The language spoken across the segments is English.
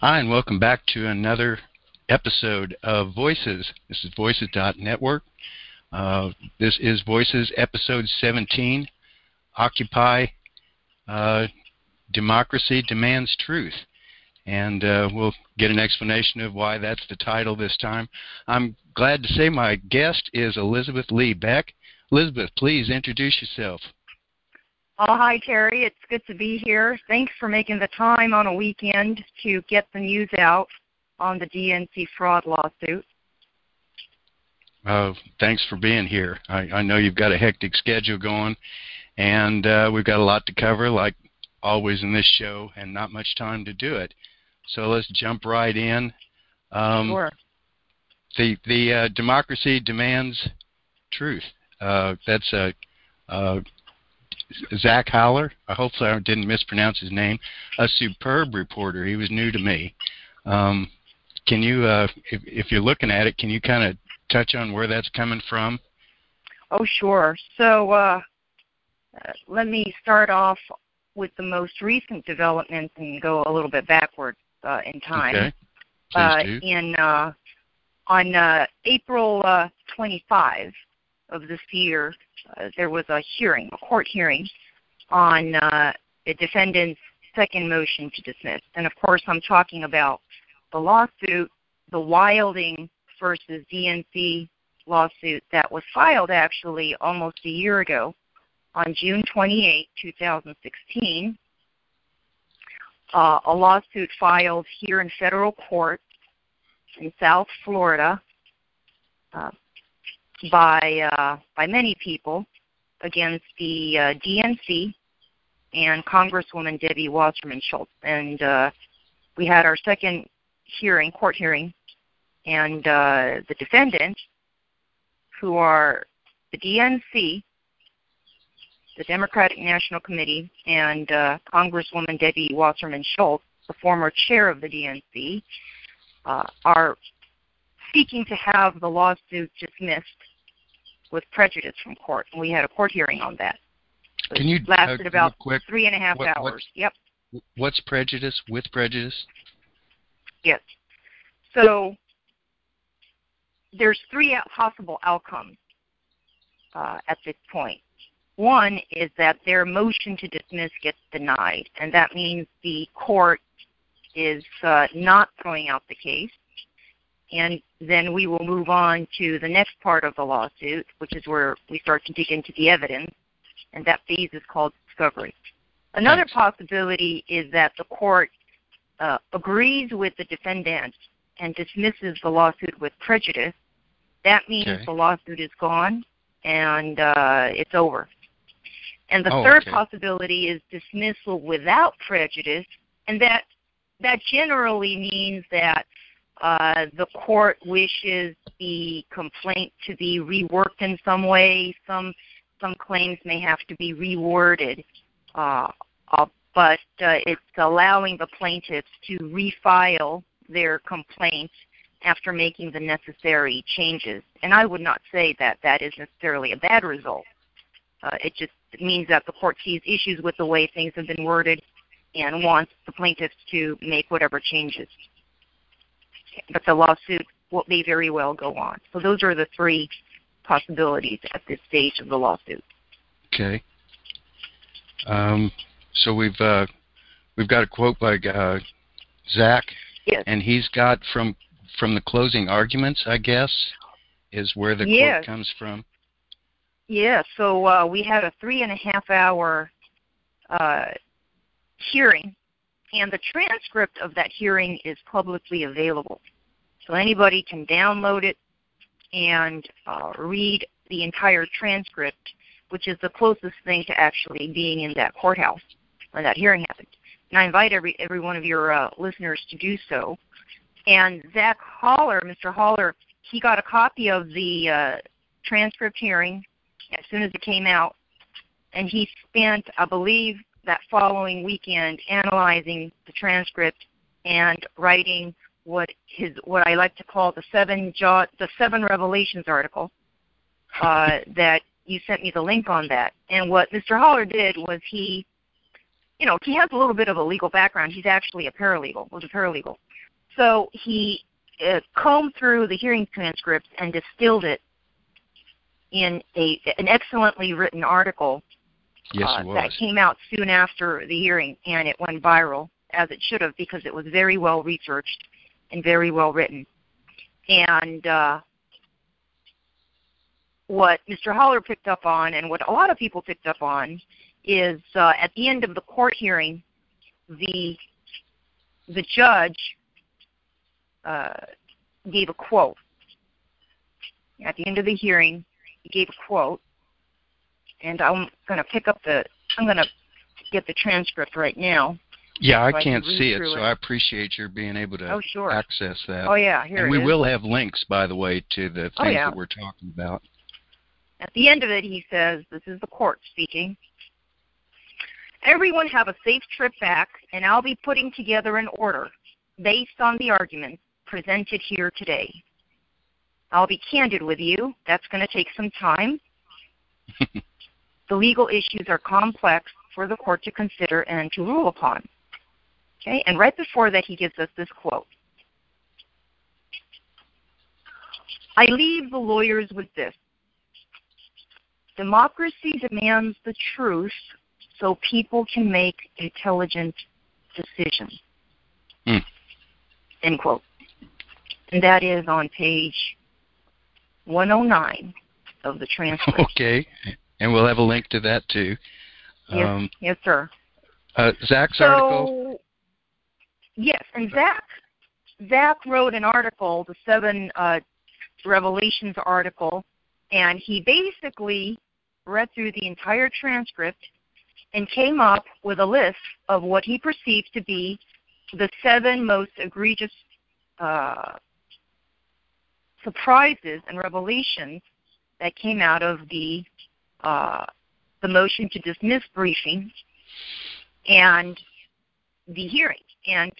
Hi, and welcome back to another episode of Voices. This is Voices.network. Uh, this is Voices episode 17 Occupy uh, Democracy Demands Truth. And uh, we'll get an explanation of why that's the title this time. I'm glad to say my guest is Elizabeth Lee Beck. Elizabeth, please introduce yourself. Oh, hi, Terry. It's good to be here. Thanks for making the time on a weekend to get the news out on the DNC fraud lawsuit. Uh, thanks for being here. I, I, know you've got a hectic schedule going, and uh, we've got a lot to cover, like always in this show, and not much time to do it. So let's jump right in. Um, sure. The the uh, democracy demands truth. Uh, that's a, a Zach Haller. I hope I didn't mispronounce his name. A superb reporter. He was new to me. Um, can you, uh, if, if you're looking at it, can you kind of touch on where that's coming from? Oh, sure. So uh, let me start off with the most recent developments and go a little bit backward uh, in time. Okay. Please uh, do. In uh, on uh, April uh, 25 of this year, there was a hearing, a court hearing, on uh, the defendant's second motion to dismiss. And of course, I'm talking about the lawsuit, the Wilding versus DNC lawsuit that was filed actually almost a year ago on June 28, 2016. Uh, a lawsuit filed here in federal court in South Florida uh, by uh, by many people against the uh, DNC and Congresswoman Debbie Wasserman Schultz, and uh, we had our second hearing, court hearing, and uh, the defendant, who are the DNC, the Democratic National Committee, and uh, Congresswoman Debbie Wasserman Schultz, the former chair of the DNC, uh, are seeking to have the lawsuit dismissed with prejudice from court. And we had a court hearing on that. It Can you lasted uh, about quick, three and a half what, hours. yep. What's prejudice with prejudice? Yes. So there's three possible outcomes uh, at this point. One is that their motion to dismiss gets denied, and that means the court is uh, not throwing out the case and then we will move on to the next part of the lawsuit, which is where we start to dig into the evidence, and that phase is called discovery. Another Thanks. possibility is that the court uh, agrees with the defendant and dismisses the lawsuit with prejudice. That means okay. the lawsuit is gone and uh, it's over. And the oh, third okay. possibility is dismissal without prejudice, and that that generally means that uh, the court wishes the complaint to be reworked in some way. Some some claims may have to be reworded, uh, uh, but uh, it's allowing the plaintiffs to refile their complaint after making the necessary changes. And I would not say that that is necessarily a bad result. Uh, it just means that the court sees issues with the way things have been worded and wants the plaintiffs to make whatever changes but the lawsuit may very well go on. So those are the three possibilities at this stage of the lawsuit. Okay. Um, so we've uh, we've got a quote by uh, Zach, yes. and he's got from from the closing arguments, I guess, is where the yes. quote comes from. Yeah. So uh, we had a three and a half hour uh, hearing and the transcript of that hearing is publicly available. So anybody can download it and uh, read the entire transcript, which is the closest thing to actually being in that courthouse when that hearing happened. And I invite every every one of your uh, listeners to do so. And Zach Haller, Mr. Haller, he got a copy of the uh, transcript hearing as soon as it came out, and he spent, I believe, that following weekend analyzing the transcript and writing what his what I like to call the seven jaw the seven revelations article uh, that you sent me the link on that. And what Mr. Haller did was he you know, he has a little bit of a legal background. He's actually a paralegal, was a paralegal. So he uh, combed through the hearing transcripts and distilled it in a an excellently written article yes, uh, that came out soon after the hearing, and it went viral as it should have because it was very well researched and very well written. And uh, what Mr. Haller picked up on, and what a lot of people picked up on, is uh, at the end of the court hearing, the the judge uh, gave a quote. At the end of the hearing, he gave a quote, and I'm going to pick up the. I'm going to get the transcript right now. Yeah, I can't see it, so I appreciate your being able to oh, sure. access that. Oh yeah, here and we is. will have links, by the way, to the oh, things oh, yeah. that we're talking about. At the end of it, he says, "This is the court speaking." Everyone have a safe trip back, and I'll be putting together an order based on the arguments presented here today. I'll be candid with you. That's going to take some time. the legal issues are complex for the court to consider and to rule upon. Okay, and right before that, he gives us this quote I leave the lawyers with this Democracy demands the truth so people can make intelligent decisions. Mm. End quote. And that is on page 109 of the transcript. Okay, and we'll have a link to that too. Yes, um, yes sir. Uh, Zach's so, article. Yes, and Zach, Zach wrote an article, the Seven uh, Revelations article, and he basically read through the entire transcript and came up with a list of what he perceived to be the seven most egregious uh, surprises and revelations that came out of the uh, the motion to dismiss briefing and the hearing. And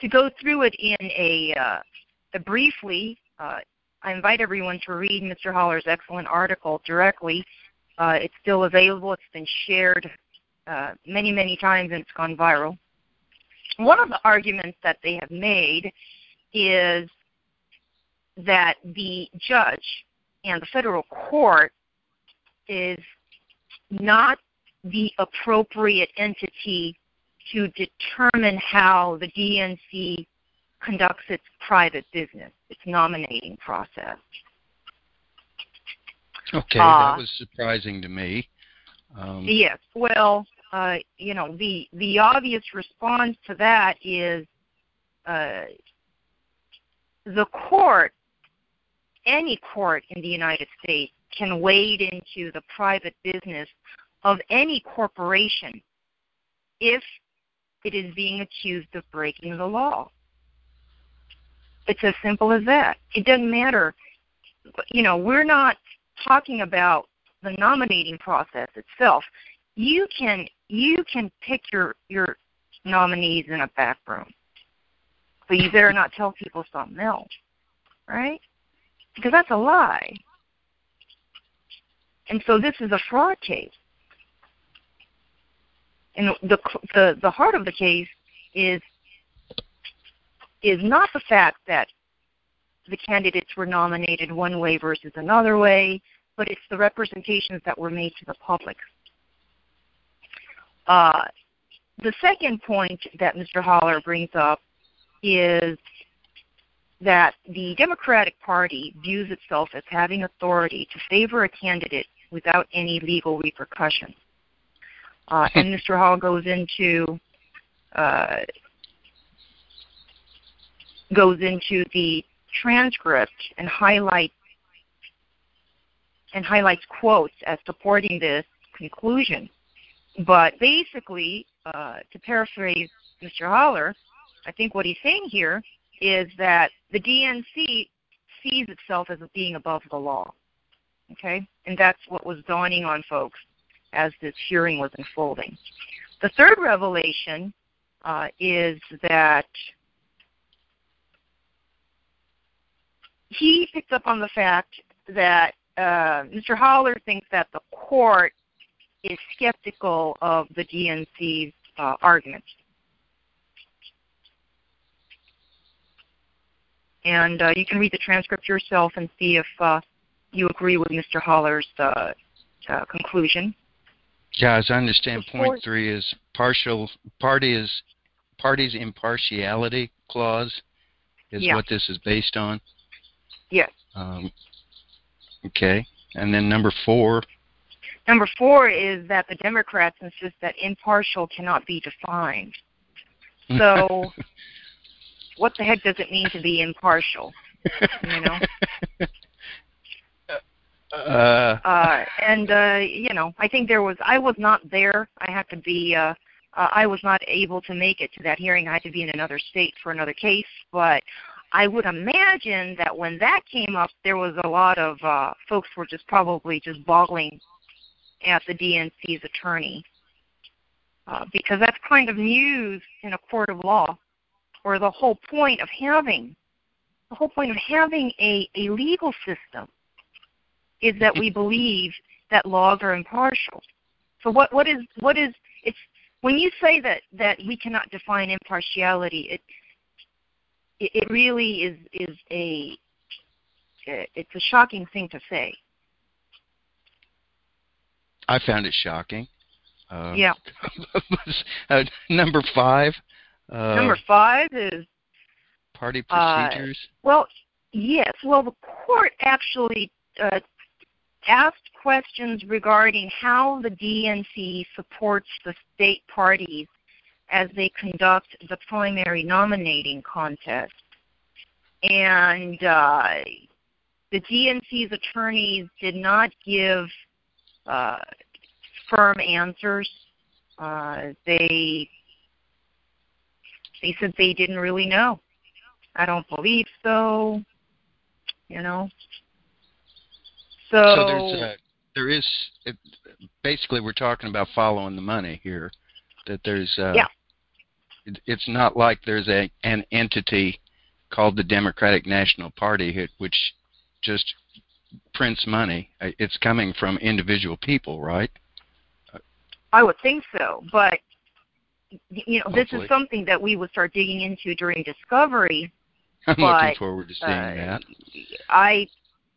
to go through it in a, uh, a briefly, uh, I invite everyone to read Mr. Haller's excellent article directly. Uh, it's still available. It's been shared uh, many, many times and it's gone viral. One of the arguments that they have made is that the judge and the federal court is not the appropriate entity to determine how the DNC conducts its private business, its nominating process. Okay, uh, that was surprising to me. Um, yes, well, uh, you know, the the obvious response to that is uh, the court, any court in the United States, can wade into the private business of any corporation if it is being accused of breaking the law. It's as simple as that. It doesn't matter. You know, we're not talking about the nominating process itself. You can you can pick your your nominees in a back room. But you better not tell people something else. Right? Because that's a lie. And so this is a fraud case. And the the the heart of the case is is not the fact that the candidates were nominated one way versus another way, but it's the representations that were made to the public. Uh, the second point that Mr. Haller brings up is that the Democratic Party views itself as having authority to favor a candidate without any legal repercussions. Uh, and Mr. Hall goes into uh, goes into the transcript and highlights and highlights quotes as supporting this conclusion. But basically, uh, to paraphrase Mr. Haller, I think what he's saying here is that the DNC sees itself as being above the law. Okay? And that's what was dawning on folks as this hearing was unfolding. The third revelation uh, is that he picked up on the fact that uh, Mr. Haller thinks that the court is skeptical of the DNC's uh, arguments. And uh, you can read the transcript yourself and see if uh, you agree with Mr. Haller's uh, uh, conclusion. Yeah, as I understand, point three is partial party is party's impartiality clause is Yeah. what this is based on. Yes. Um, okay, and then number four. Number four is that the Democrats insist that impartial cannot be defined. So, what the heck does it mean to be impartial? You know? Uh, uh, and uh, you know, I think there was. I was not there. I had to be. Uh, uh, I was not able to make it to that hearing. I had to be in another state for another case. But I would imagine that when that came up, there was a lot of uh, folks were just probably just boggling at the DNC's attorney uh, because that's kind of news in a court of law, where the whole point of having the whole point of having a, a legal system is that we believe that laws are impartial. So what what is what is it's when you say that that we cannot define impartiality, it it, really is is a it's a shocking thing to say. I found it shocking. Um, Yeah. uh, number five. Uh, Number five is party uh, procedures. well, yes. Well, the court actually uh, asked questions regarding how the DNC supports the state parties as they conduct the primary nominating contest. And uh, the DNC's attorneys did not give uh, firm answers. Uh, they they said they didn't really know. I don't believe so. You know. So, so there's a, there is it, basically we're talking about following the money here. That there's uh, Yeah. it, it's not like there's a an entity called the Democratic National Party which just prints money. Uh, It's coming from individual people, right? I would think so, but you know, this is something that we would start digging into during discovery. I'm But, looking forward to seeing Uh, that. I,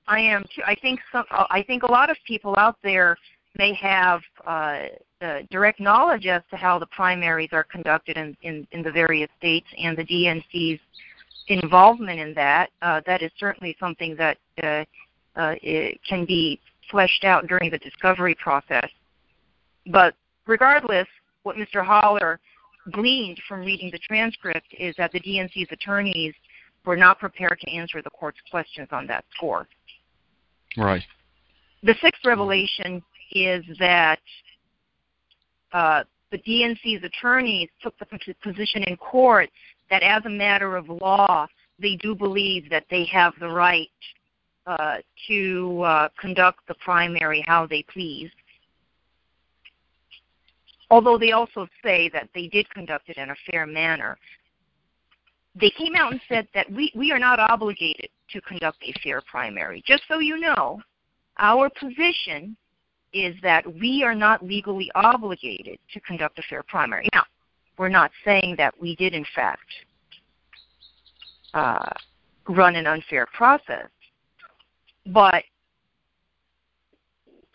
I am too. I think some. uh, I think a lot of people out there may have uh, uh, direct knowledge as to how the primaries are conducted in, in, in the various states and the DNC's involvement in that. Uh, that is certainly something that uh, uh, can be fleshed out during the discovery process. But regardless, what Mr. Haller gleaned from reading the transcript is that the DNC's attorneys were not prepared to answer the court's questions on that score. Right. The sixth revelation is that uh, the DNC's attorneys took the position in court that as a matter of law, they do believe that they have the right uh, to uh, conduct the primary how they please. Although they also say that they did conduct it in a fair manner. They came out and said that we, we are not obligated to conduct a fair primary. Just so you know, our position is that we are not legally obligated to conduct a fair primary. Now, we're not saying that we did, in fact, uh, run an unfair process, but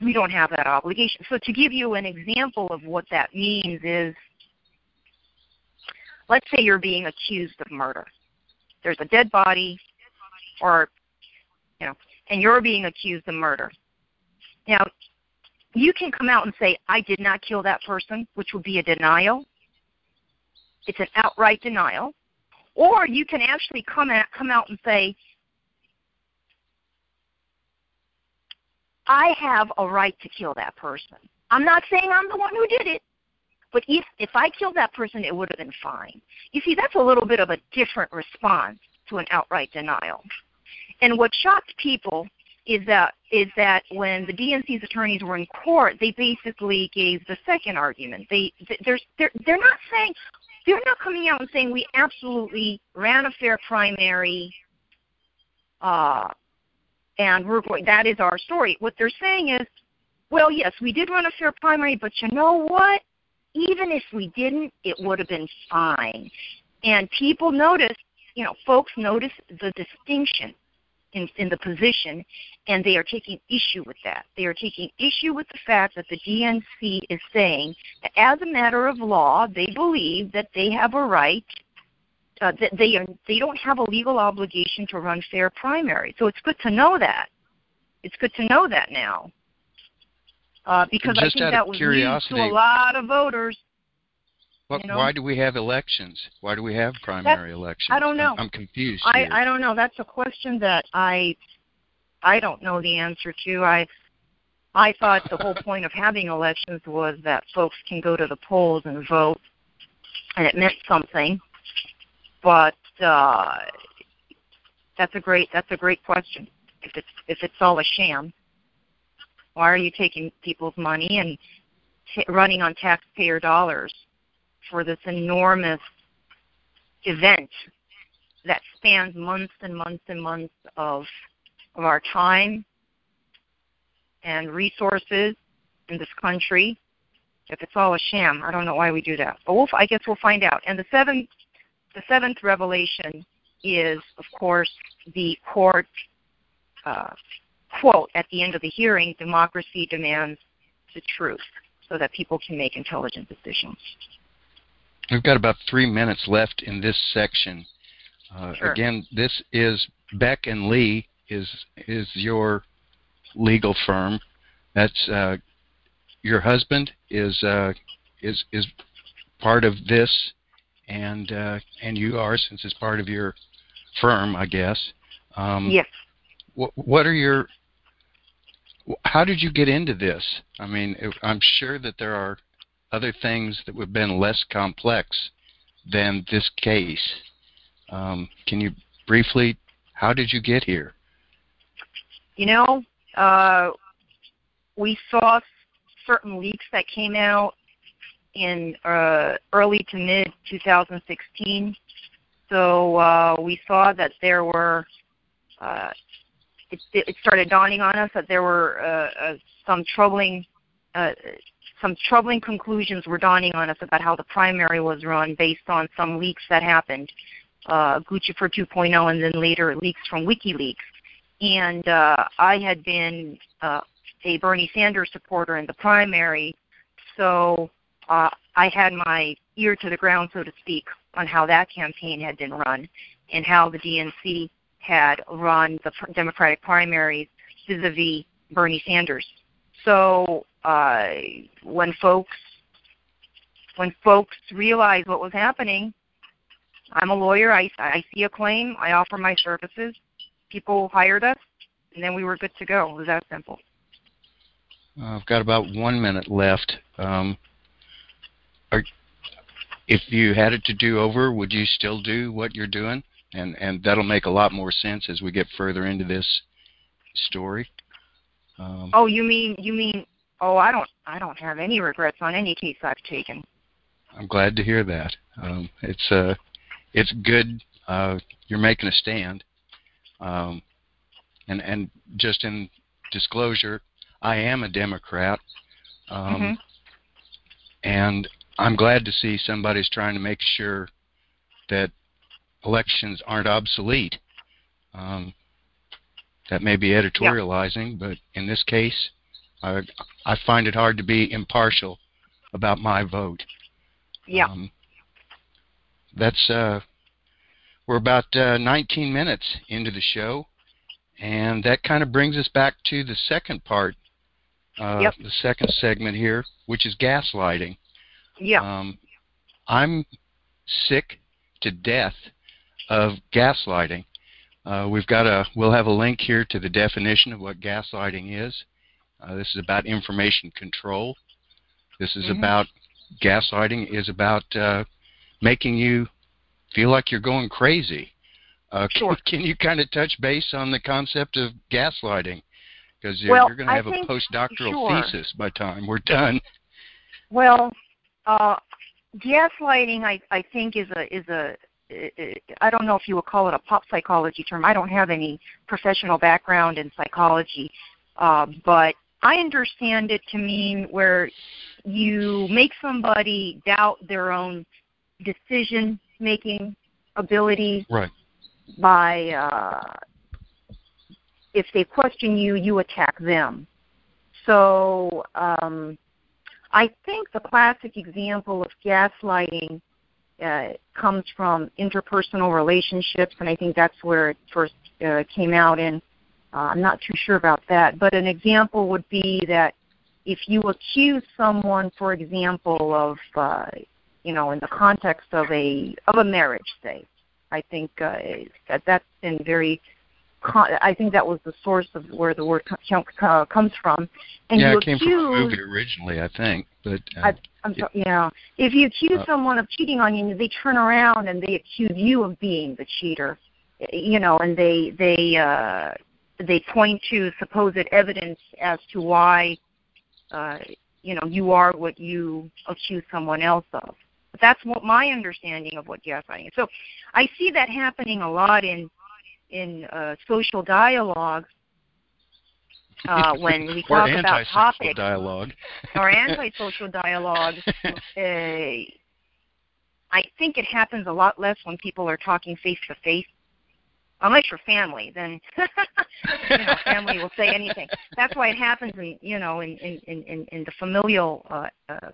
we don't have that obligation. So, to give you an example of what that means is let's say you're being accused of murder. There's a dead body, or, you know, and you're being accused of murder. Now, you can come out and say, I did not kill that person, which would be a denial. It's an outright denial. Or you can actually come out, come out and say, I have a right to kill that person. I'm not saying I'm the one who did it, but if if I killed that person, it would have been fine. You see, that's a little bit of a different response to an outright denial. And what shocked people is that is that when the DNC's attorneys were in court, they basically gave the second argument. They they're they're, they're not saying they're not coming out and saying we absolutely ran a fair primary. Uh, and we're going. That is our story. What they're saying is, well, yes, we did run a fair primary, but you know what? Even if we didn't, it would have been fine. And people notice, you know, folks notice the distinction in, in the position, and they are taking issue with that. They are taking issue with the fact that the DNC is saying that as a matter of law, they believe that they have a right. Uh, that they are, they don't have a legal obligation to run fair primaries. So it's good to know that. It's good to know that now. Uh, because I think that was curiosity- to a lot of voters. What, You know? Why do we have elections? Why do we have primary elections? I don't know. I'm, I'm confused. I, here. I don't know. That's a question that I I don't know the answer to. I I thought the whole point of having elections was that folks can go to the polls and vote, and it meant something. But uh, that's a great that's a great question. If it's if it's all a sham, why are you taking people's money and t- running on taxpayer dollars for this enormous event that spans months and months and months of of our time and resources in this country. If it's all a sham, I don't know why we do that. But we'll, I guess we'll find out. And the seventh, the seventh revelation is, of course, the court uh, quote at the end of the hearing: "Democracy demands the truth, so that people can make intelligent decisions." We've got about three minutes left in this section. Uh, Sure. Again, this is Beck and Lee is is your legal firm. That's uh, your husband is uh, is is part of this, and uh, and you are since it's part of your firm, I guess. Um, Yes. What, what are your how did you get into this? I mean, I'm sure that there are other things that would have been less complex than this case. Um, can you briefly, how did you get here? You know, uh, we saw certain leaks that came out in uh, early to mid 2016. So uh, we saw that there were, uh, it, it started dawning on us that there were uh, uh, some troubling, uh, some troubling conclusions were dawning on us about how the primary was run based on some leaks that happened, uh, Guccifer 2.0, and then later leaks from WikiLeaks. And uh, I had been uh, a Bernie Sanders supporter in the primary, so uh, I had my ear to the ground, so to speak, on how that campaign had been run and how the DNC had run the Democratic primaries vis-a-vis Bernie Sanders. So uh, when folks when folks realized what was happening, I'm a lawyer. I, I see a claim. I offer my services people hired us, and then we were good to go. It was that simple. I've got about one minute left. Um, are, if you had it to do over, would you still do what you're doing? And and that'll make a lot more sense as we get further into this story. Um, Oh, you mean you mean? Oh, I don't I don't have any regrets on any case I've taken. I'm glad to hear that. Um, it's uh, it's good. Uh, you're making a stand. Um, and and just in disclosure, I am a Democrat, um, Mhm. and I'm glad to see somebody's trying to make sure that elections aren't obsolete. Um, that may be editorializing, but in this case, I I find it hard to be impartial about my vote. Yeah. Um, that's uh, we're about uh, 19 minutes into the show, and that kind of brings us back to the second part, uh, Yep. the second segment here, which is gaslighting. yeah. Um, I'm sick to death of gaslighting. Uh, we've got a we'll have a link here to the definition of what gaslighting is. Uh, this is about information control. This is Mhm. about gaslighting is about uh, making you feel like you're going crazy. Uh, can, Sure. can you kind of touch base on the concept of gaslighting? Because you're, Well, you're going to I have a think- postdoctoral sure. thesis by the time we're done. Well, uh, gaslighting, I, I think, is a is a I don't know if you would call it a pop psychology term. I don't have any professional background in psychology, uh, but I understand it to mean where you make somebody doubt their own decision making ability right. by uh, if they question you, you attack them. So um, I think the classic example of gaslighting uh, comes from interpersonal relationships, and I think that's where it first uh, came out And Uh, I'm not too sure about that, but an example would be that if you accuse someone, for example, of uh, you know, in the context of a of a marriage, say, I think uh, that that's been very I think that was the source of where the word uh, comes from. And yeah, you it came accuse, from a movie originally, I think. But uh, I, I'm yeah. sorry, yeah, if you accuse Uh, someone of cheating on you, they turn around and they accuse you of being the cheater. You know, and they they uh, they point to supposed evidence as to why uh, you know you are what you accuse someone else of. But that's what my understanding of what gaslighting is. So I see that happening a lot in in uh, social dialogue uh, when we talk about topics dialogue. or antisocial dialogue. Uh, I think it happens a lot less when people are talking face to face. Unless you're family, then you know family will say anything. That's why it happens in you know in in in, in the familial uh, uh,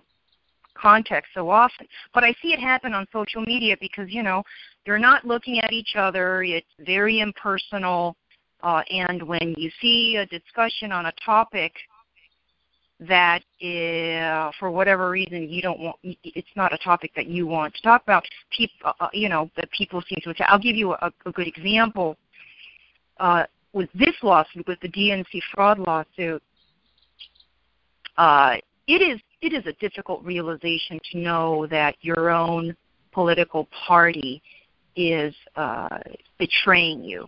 context so often. But I see it happen on social media because you know they're not looking at each other. It's very impersonal, uh, and when you see a discussion on a topic that uh, for whatever reason you don't want it's not a topic that you want to talk about people uh, you know that people seem to attack. I'll give you a, a good example uh, with this lawsuit with the DNC fraud lawsuit uh, it is it is a difficult realization to know that your own political party is uh, betraying you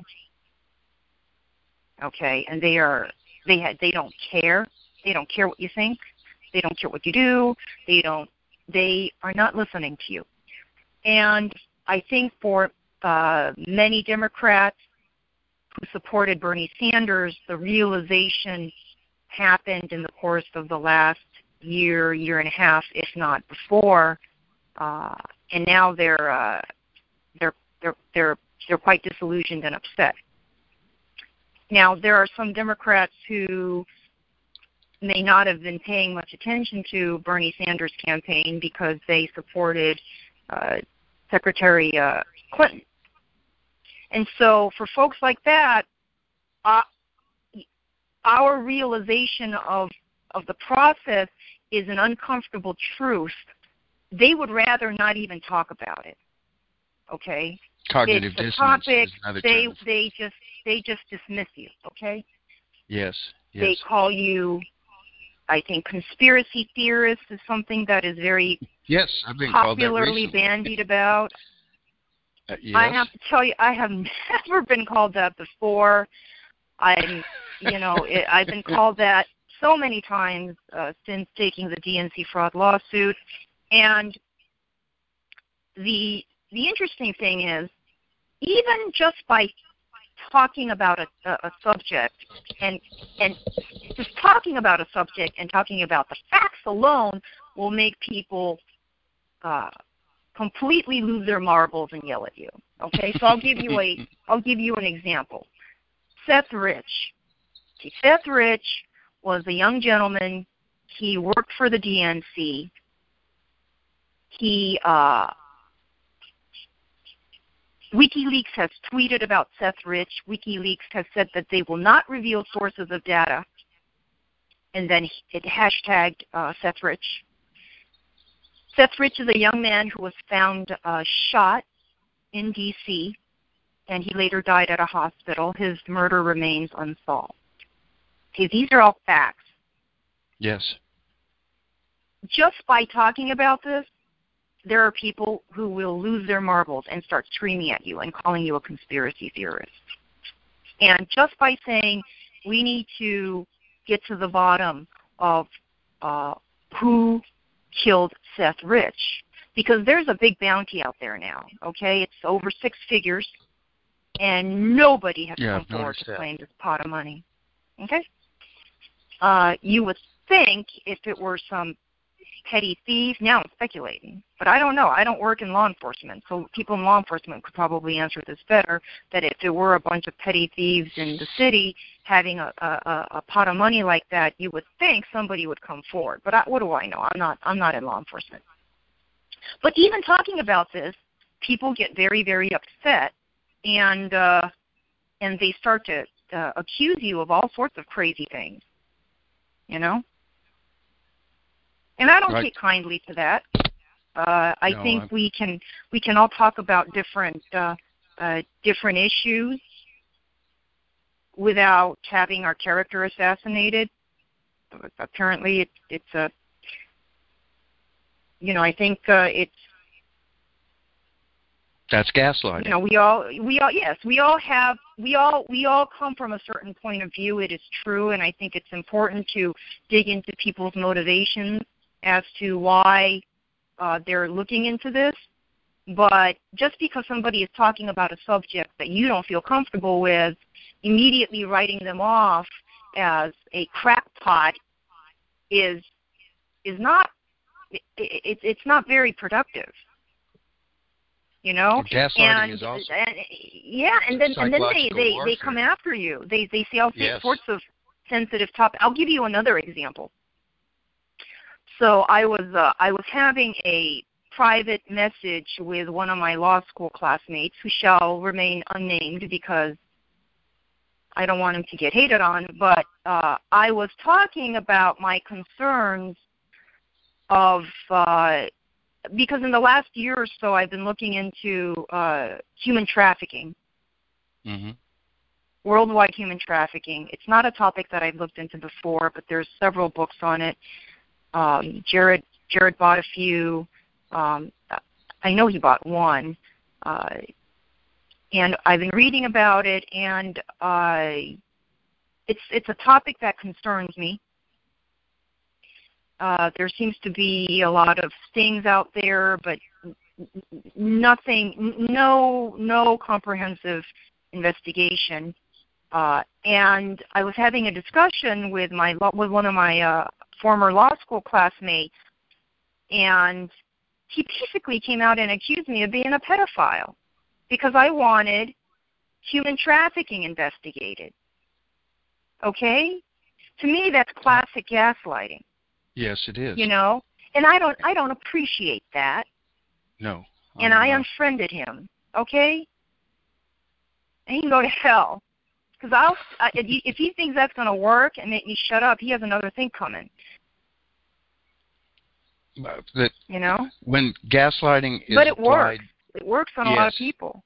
okay and they are they ha- they don't care they don't care what you think. They don't care what you do. They don't. They are not listening to you. And I think for uh, many Democrats who supported Bernie Sanders, the realization happened in the course of the last year, year and a half, if not before. Uh, and now they're uh, they're they're they're they're quite disillusioned and upset. Now there are some Democrats who may not have been paying much attention to Bernie Sanders' campaign because they supported uh, Secretary uh, Clinton. And so, for folks like that, uh, our realization of of the process is an uncomfortable truth. They would rather not even talk about it. Okay, Cognitive it's a dissonance topic. They term. they just they just dismiss you. Okay, Yes. they call you I think conspiracy theorists is something that is very Yes, I've been popularly bandied about. Uh, yes. I have to tell you, I have never been called that before. I'm, you know, it, I've been called that so many times uh, since taking the DNC fraud lawsuit, and the the interesting thing is, even just by talking about a, a, a subject and and just talking about a subject and talking about the facts alone will make people uh, completely lose their marbles and yell at you. Okay, so I'll give you a I'll give you an example. Seth Rich. Seth Rich was a young gentleman. He worked for the DNC. He uh, WikiLeaks has tweeted about Seth Rich. WikiLeaks has said that they will not reveal sources of data. And then it hashtagged uh, Seth Rich. Seth Rich is a young man who was found uh, shot in D.C., and he later died at a hospital. His murder remains unsolved. Okay, these are all facts. Yes. Just by talking about this, there are people who will lose their marbles and start screaming at you and calling you a conspiracy theorist. And just by saying we need to get to the bottom of uh, who killed Seth Rich, because there's a big bounty out there now. Okay, it's over six figures, and nobody has Yeah, come forward to claim this pot of money. Okay. Uh, you would think if it were some petty thief, now I'm speculating, but I don't know. I don't work in law enforcement, so people in law enforcement could probably answer this better. That if there were a bunch of petty thieves in the city having a, a, a pot of money like that, you would think somebody would come forward. But I, what do I know? I'm not. I'm not in law enforcement. But even talking about this, people get very, very upset, and uh, and they start to uh, accuse you of all sorts of crazy things. You know, and I don't right. take kindly to that. Uh, I no, think I'm... we can we can all talk about different uh, uh, different issues without having our character assassinated. Apparently, it, it's a you know I think uh, it's that's gaslighting. You know, we all we all yes, we all have we all we all come from a certain point of view. It is true, and I think it's important to dig into people's motivations as to why uh, they're looking into this. But just because somebody is talking about a subject that you don't feel comfortable with, immediately writing them off as a crackpot is is not it, it, it's not very productive you know and, is also and yeah and then and then they they warfare. they come after you they they say all yes. sorts of sensitive topics i'll give you another example so i was uh, i was having a private message with one of my law school classmates who shall remain unnamed because i don't want him to get hated on but uh i was talking about my concerns of uh because in the last year or so I've been looking into uh, human trafficking, mm-hmm. worldwide human trafficking. It's not a topic that I've looked into before, but there's several books on it. Um, Jared Jared bought a few. Um, I know he bought one, uh, and I've been reading about it, and uh, it's it's a topic that concerns me. Uh, there seems to be a lot of stings out there, but nothing, no, no comprehensive investigation. Uh, and I was having a discussion with my with one of my uh, former law school classmates, and he basically came out and accused me of being a pedophile because I wanted human trafficking investigated. Okay, to me that's classic gaslighting. Yes, it is. You know, and I don't I don't appreciate that. No. And I unfriended him. Okay. And he can go to hell. Because I'll I, if he thinks that's going to work and make me shut up, he has another thing coming. That you know when gaslighting is but it applied, works. It works on yes, a lot of people.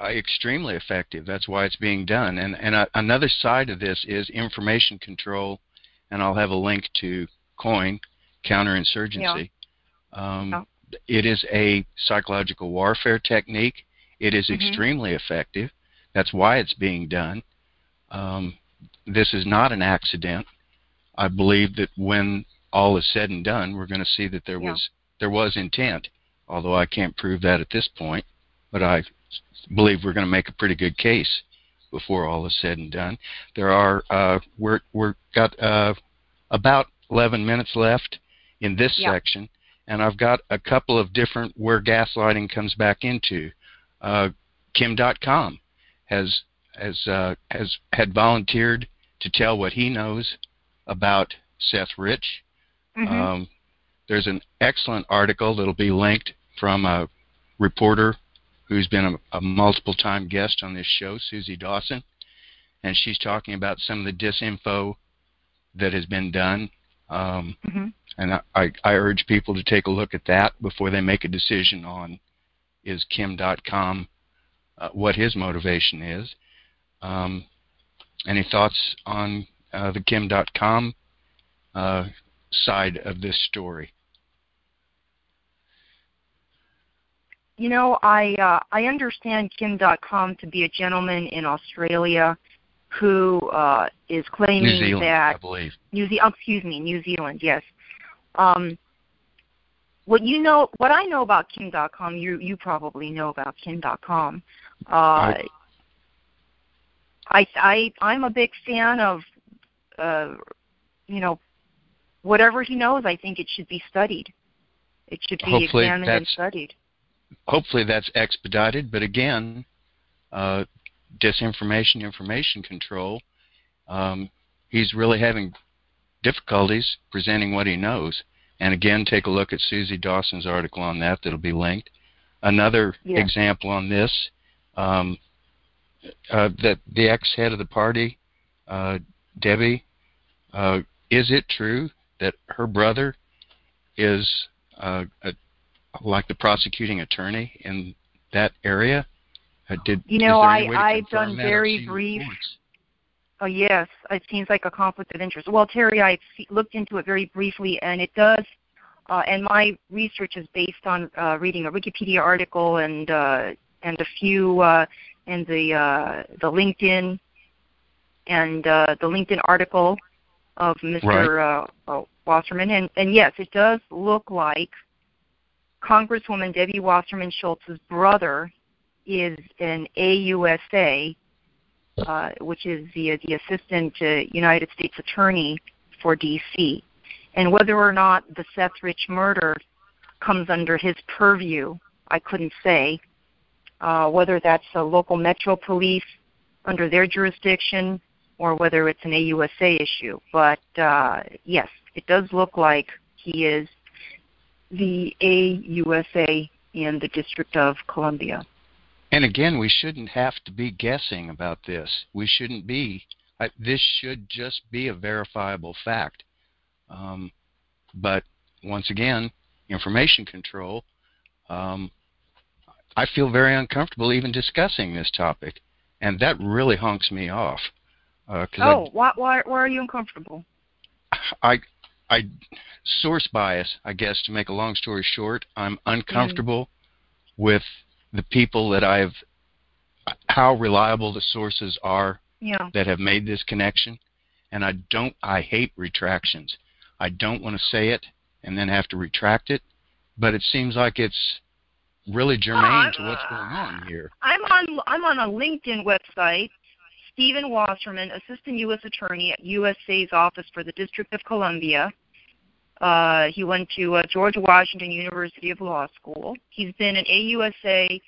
Uh, extremely effective. That's why it's being done. And and uh, another side of this is information control, and I'll have a link to COIN, counterinsurgency. Yeah. Um, yeah. It is a psychological warfare technique. It is mm-hmm. extremely effective. That's why it's being done. Um, this is not an accident. I believe that when all is said and done, we're going to see that there yeah. was there was intent. Although I can't prove that at this point, but I believe we're going to make a pretty good case before all is said and done. There are uh, we're we're got uh, about 11 minutes left in this yep. section, and I've got a couple of different where gaslighting comes back into. Uh, Kim Dotcom has has uh, has had volunteered to tell what he knows about Seth Rich. Mm-hmm. Um, there's an excellent article that'll be linked from a reporter who's been a, a multiple time guest on this show, Suzie Dawson, and she's talking about some of the disinfo that has been done um, mm-hmm. And I, I urge people to take a look at that before they make a decision on is Kim Dotcom uh, what his motivation is. Um, any thoughts on uh, the Kim Dotcom uh, side of this story? You know, I uh, I understand Kim Dotcom to be a gentleman in Australia who uh, is claiming New Zealand, that I believe. New Zealand, oh, excuse me, New Zealand, yes. Um, what you know, what I know about Kim Dotcom, you you probably know about Kim Dotcom. Uh, I, I I I'm a big fan of uh, you know, whatever he knows, I think it should be studied. It should be Hopefully examined and studied. hopefully that's expedited. But again, uh, disinformation, information control. Um, he's really having difficulties presenting what he knows. And again, take a look at Suzie Dawson's article on that. That'll be linked. Another Yeah. example on this: um, uh, that the ex-head of the party, uh, Debbie, uh, is it true that her brother is uh, a, like the prosecuting attorney in that area? Uh, did You know, I- any way to I've done very brief- Oh yes, it seems like a conflict of interest. Well, Terry, I looked into it very briefly, and it does. Uh, and my research is based on uh, reading a Wikipedia article and uh, and a few uh, and the uh, the LinkedIn and uh, the LinkedIn article of Mr. Uh, uh, Wasserman. And and yes, it does look like Congresswoman Debbie Wasserman Schultz's brother is an AUSA uh, which is the the assistant uh, United States Attorney for D.C. And whether or not the Seth Rich murder comes under his purview, I couldn't say. Uh, whether that's a local Metro Police under their jurisdiction or whether it's an AUSA issue. But uh, yes, it does look like he is the AUSA in the District of Columbia. And again, we shouldn't have to be guessing about this. We shouldn't be. I, this should just be a verifiable fact. Um, but once again, information control. Um, I feel very uncomfortable even discussing this topic, and that really honks me off. Uh, Oh, why, why, why are you uncomfortable? I, I, I source bias, I guess. To make a long story short, I'm uncomfortable with the people that I've, how reliable the sources are Yeah. that have made this connection, and I don't. I hate retractions. I don't want to say it and then have to retract it, but it seems like it's really germane to what's going on here. I'm on I'm on a LinkedIn website. Stephen Wasserman, Assistant U.S. Attorney at USA's Office for the District of Columbia. Uh, he went to uh, George Washington University of Law School. He's been an AUSA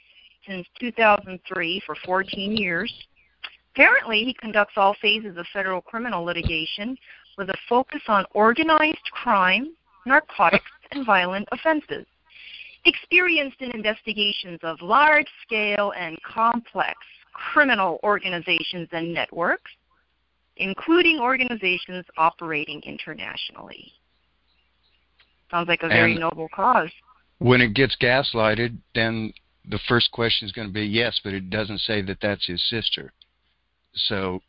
since 2003 for 14 years. Apparently, he conducts all phases of federal criminal litigation with a focus on organized crime, narcotics, and violent offenses experienced in investigations of large scale and complex criminal organizations and networks, including organizations operating internationally. Sounds like a very And- noble cause. When it gets gaslighted, then the first question is going to be yes, but it doesn't say that that's his sister. So,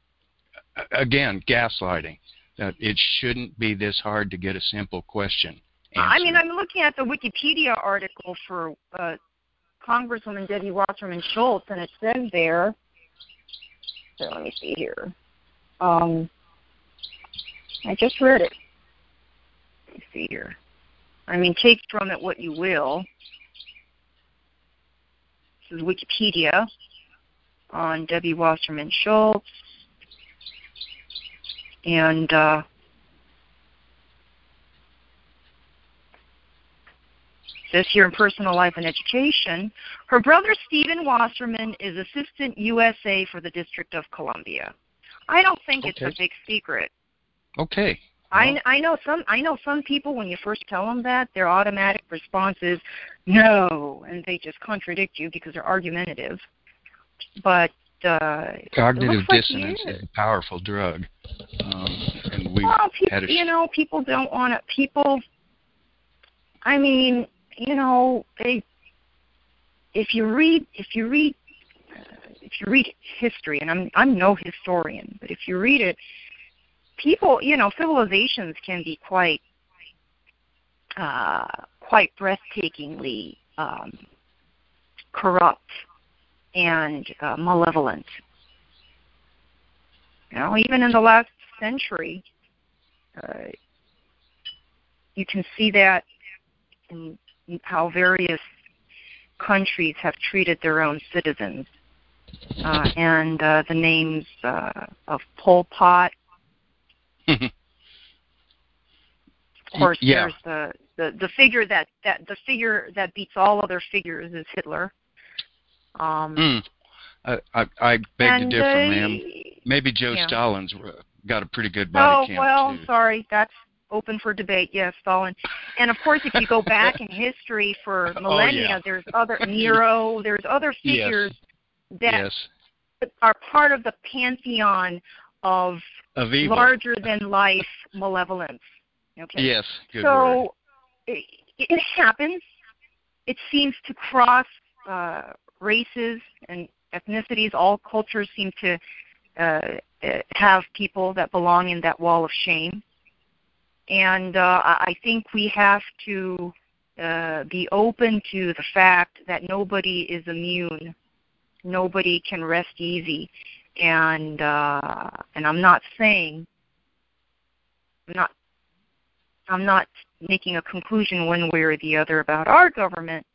again, gaslighting. That it shouldn't be this hard to get a simple question. I mean. I'm looking at the Wikipedia article for uh, Congresswoman Debbie Wasserman Schultz, and it says there. So let me see here. Um, I just read it. Let me see here. I mean, take from it what you will. This is Wikipedia on Debbie Wasserman Schultz. And uh, says here in personal life and education, her brother Stephen Wasserman is assistant USA for the District of Columbia. I don't think it's a big secret. okay. I I know some I know some people when you first tell them that their automatic response is no, and they just contradict you because they're argumentative. But uh, cognitive like dissonance is is. a powerful drug, um, and we well, had people, a you know, people don't want to. People, I mean, you know, they. If you read, if you read, uh, if you read history, and I'm I'm no historian, but if you read it, people, you know, civilizations can be quite, uh, quite breathtakingly um, corrupt and uh, malevolent. You know, even in the last century, uh, you can see that in how various countries have treated their own citizens. Uh, and uh, the names uh, of Pol Pot, course, yeah. there's the, the the figure that that the figure that beats all other figures is Hitler. Um, mm. I, I, I beg and, to differ, uh, ma'am. Maybe Joe yeah. Stalin's got a pretty good body Oh count well, too. sorry, that's open for debate. Yes, Stalin. And of course, if you go back in history for Oh, millennia, yeah. there's other Nero. There's other Yes. figures that yes, are part of the pantheon of of larger than life malevolence. Okay. Yes, so it, it happens. It seems to cross uh, races and ethnicities. All cultures seem to uh, have people that belong in that wall of shame. And uh, I I think we have to uh, be open to the fact that nobody is immune. Nobody can rest easy. And uh, and I'm not saying I'm not I'm not making a conclusion one way or the other about our government,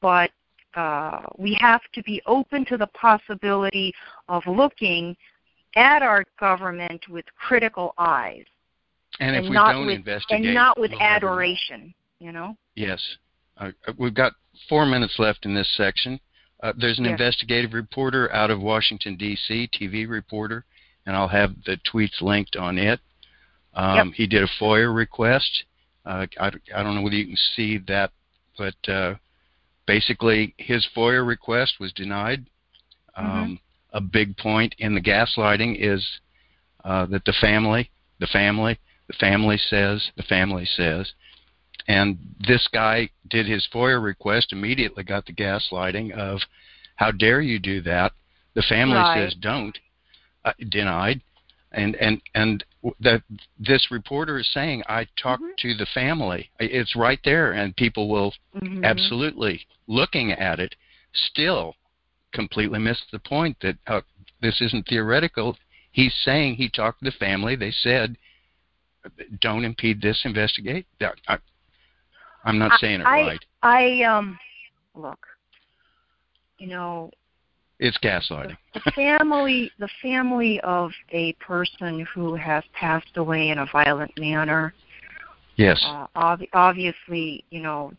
but uh, we have to be open to the possibility of looking at our government with critical eyes and if and we don't with investigate, and not with adoration. You know. Yes. Uh, uh, we've got four minutes left in this section. Uh, there's an Yes. investigative reporter out of Washington, D.C., TV reporter, and I'll have the tweets linked on it. Um, He did a FOIA request. Uh, I, I don't know whether you can see that, but uh, basically his FOIA request was denied. Um, A big point in the gaslighting is uh, that the family, the family, the family says, the family says, and this guy did his FOIA request, immediately got the gaslighting of, how dare you do that? The family Right. says don't, uh, denied. And, and, and that this reporter is saying, I talked Mhm. to the family. It's right there, and people will Mhm. absolutely looking at it still completely miss the point that uh, this isn't theoretical. He's saying he talked to the family. They said, "Don't impede this. Investigate." I, I'm not saying it I- right. I um look. You know, It's gaslighting. the family the family of a person who has passed away in a violent manner Yes. uh, ob- obviously you know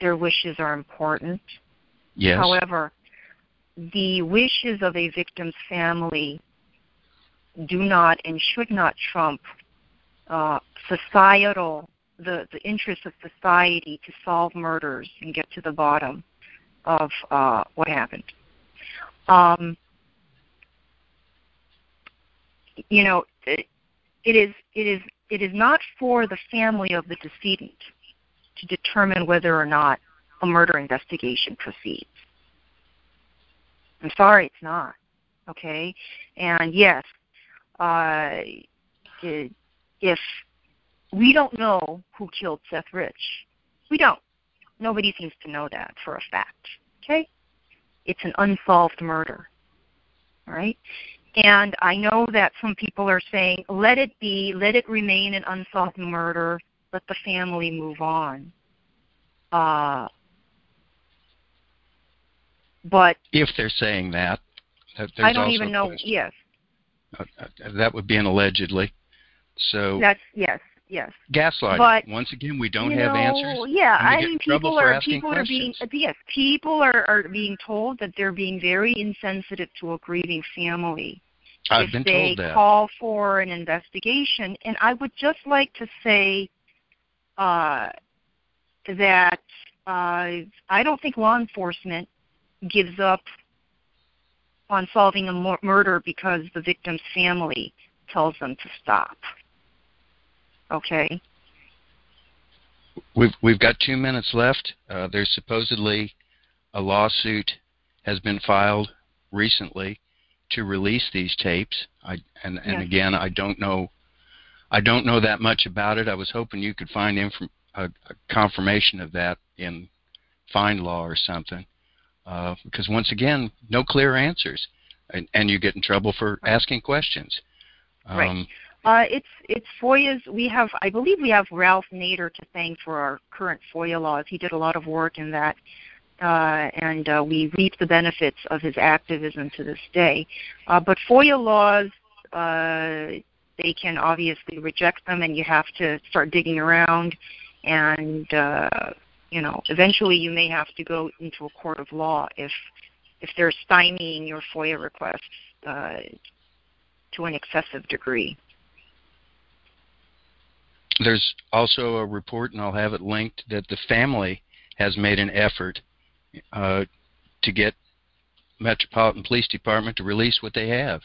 their wishes are important yes. however the wishes of a victim's family do not and should not trump uh, societal the the interests of society to solve murders and get to the bottom of uh, what happened um, you know, it, it is it is it is not for the family of the decedent to determine whether or not a murder investigation proceeds. I'm sorry, it's not. Okay, and yes, uh, if we don't know who killed Seth Rich, we don't. Nobody seems to know that for a fact. Okay, it's an unsolved murder. All right. And I know that some people are saying, let it be, let it remain an unsolved murder, let the family move on. Uh, but If they're saying that, I don't even know. Yes, Uh, uh, that would be an allegedly. So that's yes, yes. gaslighting. but, Once again, we don't you have know, answers. Yeah, I mean, people are people are being yes, people are are being told that they're being very insensitive to a grieving family. I've if they call for an investigation. And I would just like to say uh, that uh, I don't think law enforcement gives up on solving a mur- murder because the victim's family tells them to stop. Okay? We've we've got two minutes left. Uh, there's supposedly a lawsuit has been filed recently to release these tapes. I and and Yes. again, I don't know, I don't know that much about it. I was hoping you could find inf- a, a confirmation of that in FindLaw or something, uh, because once again, no clear answers, and, and you get in trouble for asking questions. Right. Uh, it's it's FOIA's. We have, I believe, we have Ralph Nader to thank for our current FOIA laws. He did a lot of work in that, uh, and uh, we reap the benefits of his activism to this day. Uh, but FOIA laws uh, they can obviously reject them, and you have to start digging around. And uh, you know, eventually, you may have to go into a court of law if if they're stymieing your FOIA requests to an excessive degree. There's also a report, and I'll have it linked, that the family has made an effort uh, to get Metropolitan Police Department to release what they have.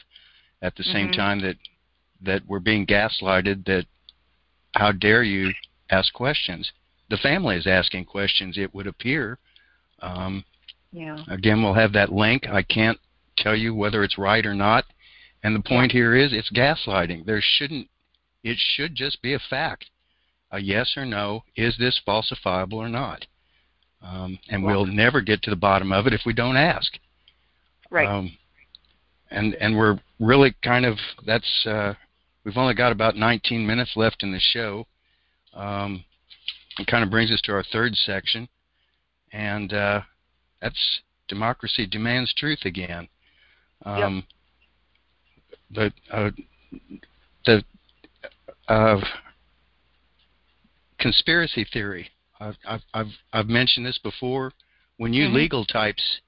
At the same Mhm. time that that we're being gaslighted, that how dare you ask questions? The family is asking questions. It would appear. Um, Yeah. Again, we'll have that link. I can't tell you whether it's right or not. And the point here is it's gaslighting. There shouldn't it should just be a fact. A yes or no, is this falsifiable or not? Um, and Well- never get to the bottom of it if we don't ask. Right. Um, and and we're really kind of that's uh, we've only got about 19 minutes left in the show. Um, it kind of brings us to our third section, and uh, that's democracy demands truth again. Um, But uh, the uh, conspiracy theory. I've, I've I've I've mentioned this before. When you Mhm. legal types,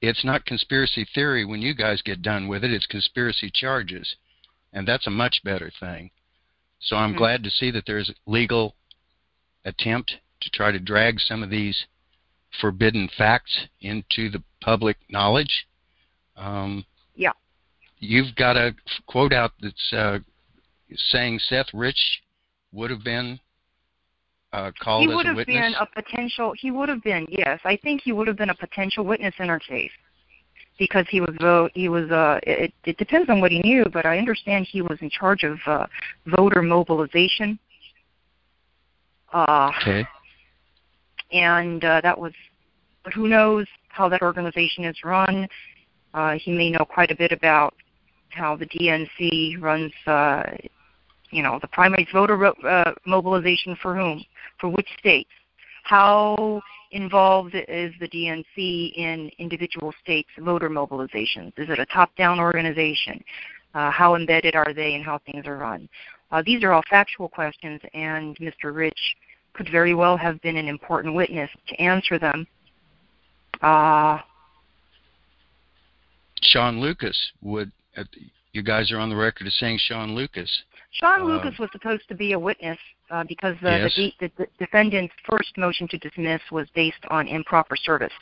it's not conspiracy theory when you guys get done with it. It's conspiracy charges, and that's a much better thing. So I'm Mhm. glad to see that there's a legal attempt to try to drag some of these forbidden facts into the public knowledge. Um, Yeah. You've got a quote out that's uh, saying Seth Rich would have been uh, called he as would a have witness. been a potential. He would have been yes. I think he would have been a potential witness in our case because he was vote. He was. Uh, it, it depends on what he knew, but I understand he was in charge of uh, voter mobilization. Uh, okay. and uh, that was. But who knows how that organization is run? Uh, he may know quite a bit about how the DNC runs. Uh, you know, the primary voter uh, mobilization for whom? For which states? How involved is the DNC in individual states' voter mobilizations? Is it a top-down organization? Uh, how embedded are they in how things are run? Uh, these are all factual questions, and Mr. Rich could very well have been an important witness to answer them. Uh, Sean Lucas would. You guys are on the record as saying Sean Lucas. Sean Uh, Lucas was supposed to be a witness uh, because the, Yes. the, de- the, the defendant's first motion to dismiss was based on improper service,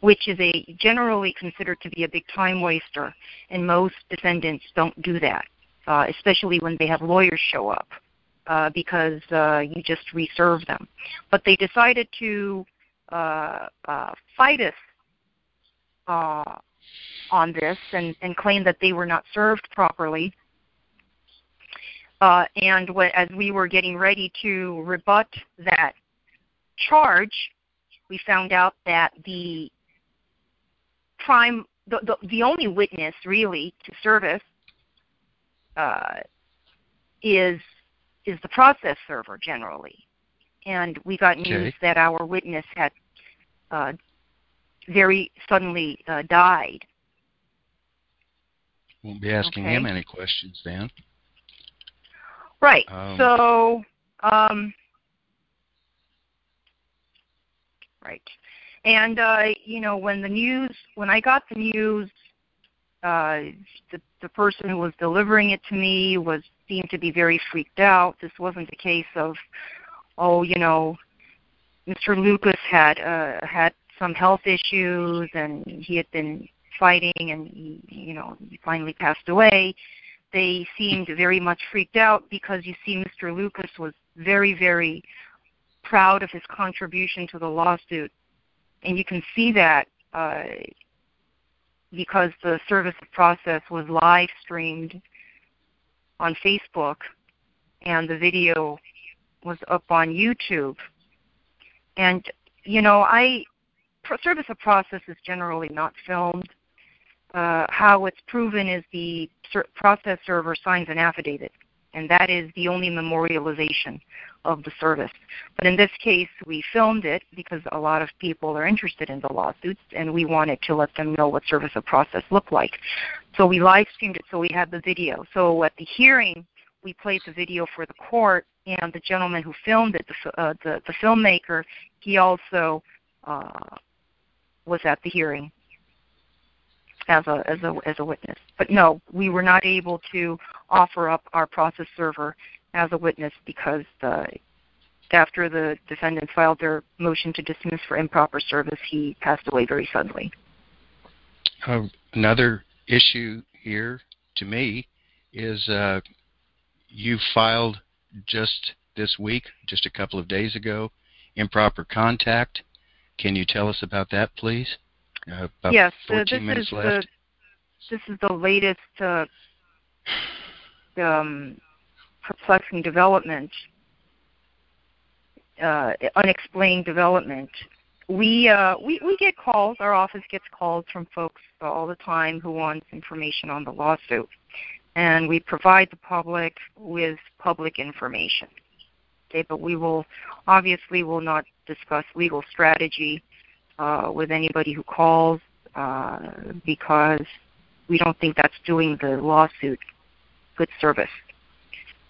which is a generally considered to be a big time waster, and most defendants don't do that, uh, especially when they have lawyers show up, uh, because uh, you just reserve them. But they decided to uh, uh, fight us uh, on this and, and claim that they were not served properly. Uh, and as we were getting ready to rebut that charge, we found out that the prime, the, the, the only witness really to service uh, is is the process server generally, and we got news Okay. that our witness had uh, very suddenly uh, died. Won't be asking him any questions then. Right. Um, so, um, right. And uh, you know, when the news, when I got the news, uh, the the person who was delivering it to me was seemed to be very freaked out. This wasn't a case of, oh, you know, Mr. Lucas had uh, had some health issues and he had been fighting and he, you know he finally passed away they seemed very much freaked out because you see Mr. Lucas was very, very proud of his contribution to the lawsuit. And you can see that uh, because the service of process was live streamed on Facebook and the video was up on YouTube. And, you know, I, service of process is generally not filmed uh, how it's proven is the process server signs an affidavit, and that is the only memorialization of the service. But in this case, we filmed it because a lot of people are interested in the lawsuits, and we wanted to let them know what service of process looked like. So we live streamed it, so we had the video. So at the hearing, we played the video for the court, and the gentleman who filmed it, the uh, the, the filmmaker, he also uh, was at the hearing as a as a as a witness. But no, we were not able to offer up our process server as a witness because the after the defendant filed their motion to dismiss for improper service, he passed away very suddenly. Uh, another issue here to me is uh, you filed just this week, just a couple of days ago, improper contact. Can you tell us about that, please? Uh, yes, 14 uh, this is left. the this is the latest uh, um, perplexing development, uh, unexplained development. We, uh, we we get calls. Our office gets calls from folks all the time who want information on the lawsuit, and we provide the public with public information. Okay, but we will obviously will not discuss legal strategy uh, with anybody who calls uh, because we don't think that's doing the lawsuit good service.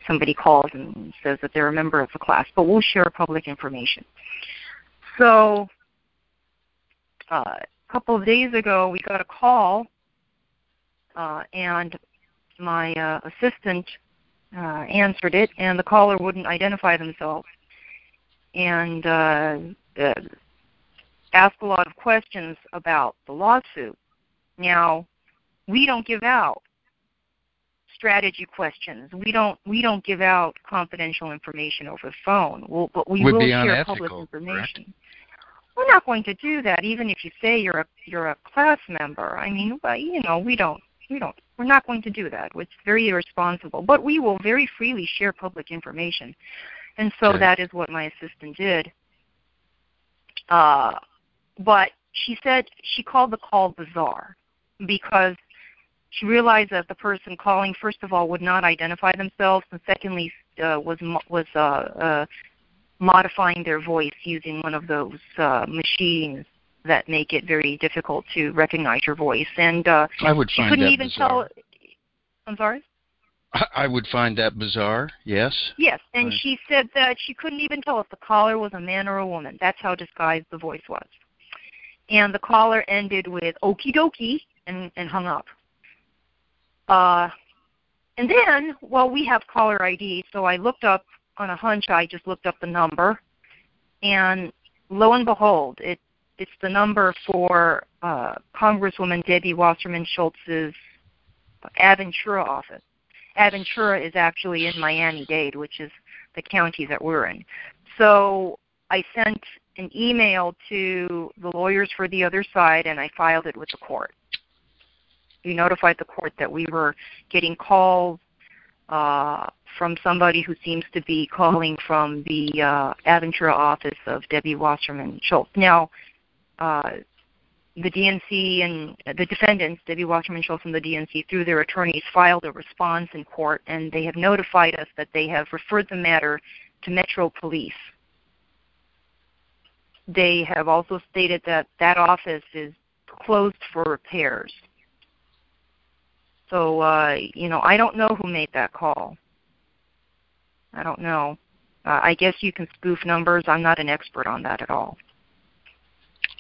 Somebody calls and says that they're a member of the class, but we'll share public information. So uh, a couple of days ago, we got a call, uh, and my uh, assistant uh, answered it, and the caller wouldn't identify themselves, and uh, asked a lot of questions about the lawsuit. Now, we don't give out strategy questions. We don't we don't give out confidential information over the phone. We'll, but we Would will share public correct? information. We're not going to do that, even if you say you're a you're a class member. I mean, well, you know, we don't we don't we're not going to do that. It's very irresponsible. But we will very freely share public information, and so that is what my assistant did. Uh, but she said she called the call bizarre because she realized that the person calling, first of all, would not identify themselves, and secondly, uh, was was uh, uh, modifying their voice using one of those uh, machines that make it very difficult to recognize your voice. And uh, I would she find couldn't that even bizarre. tell. I'm sorry. I I would find that bizarre. Yes. Yes, and Right. she said that she couldn't even tell if the caller was a man or a woman. That's how disguised the voice was. And the caller ended with "okie dokie" and, and hung up. Uh, and then, well, we have caller ID, so I looked up on a hunch. I just looked up the number, and lo and behold, it it's the number for uh, Congresswoman Debbie Wasserman Schultz's Aventura office. Aventura is actually in Miami-Dade, which is the county that we're in. So I sent an email to the lawyers for the other side, and I filed it with the court. We notified the court that we were getting calls uh, from somebody who seems to be calling from the uh, Aventura office of Debbie Wasserman Schultz. Now, uh, the DNC and the defendants, Debbie Wasserman Schultz and the DNC, through their attorneys, filed a response in court, and they have notified us that they have referred the matter to Metro Police. They have also stated that that office is closed for repairs. So, uh, you know, I don't know who made that call. I don't know. Uh, I guess you can spoof numbers. I'm not an expert on that at all.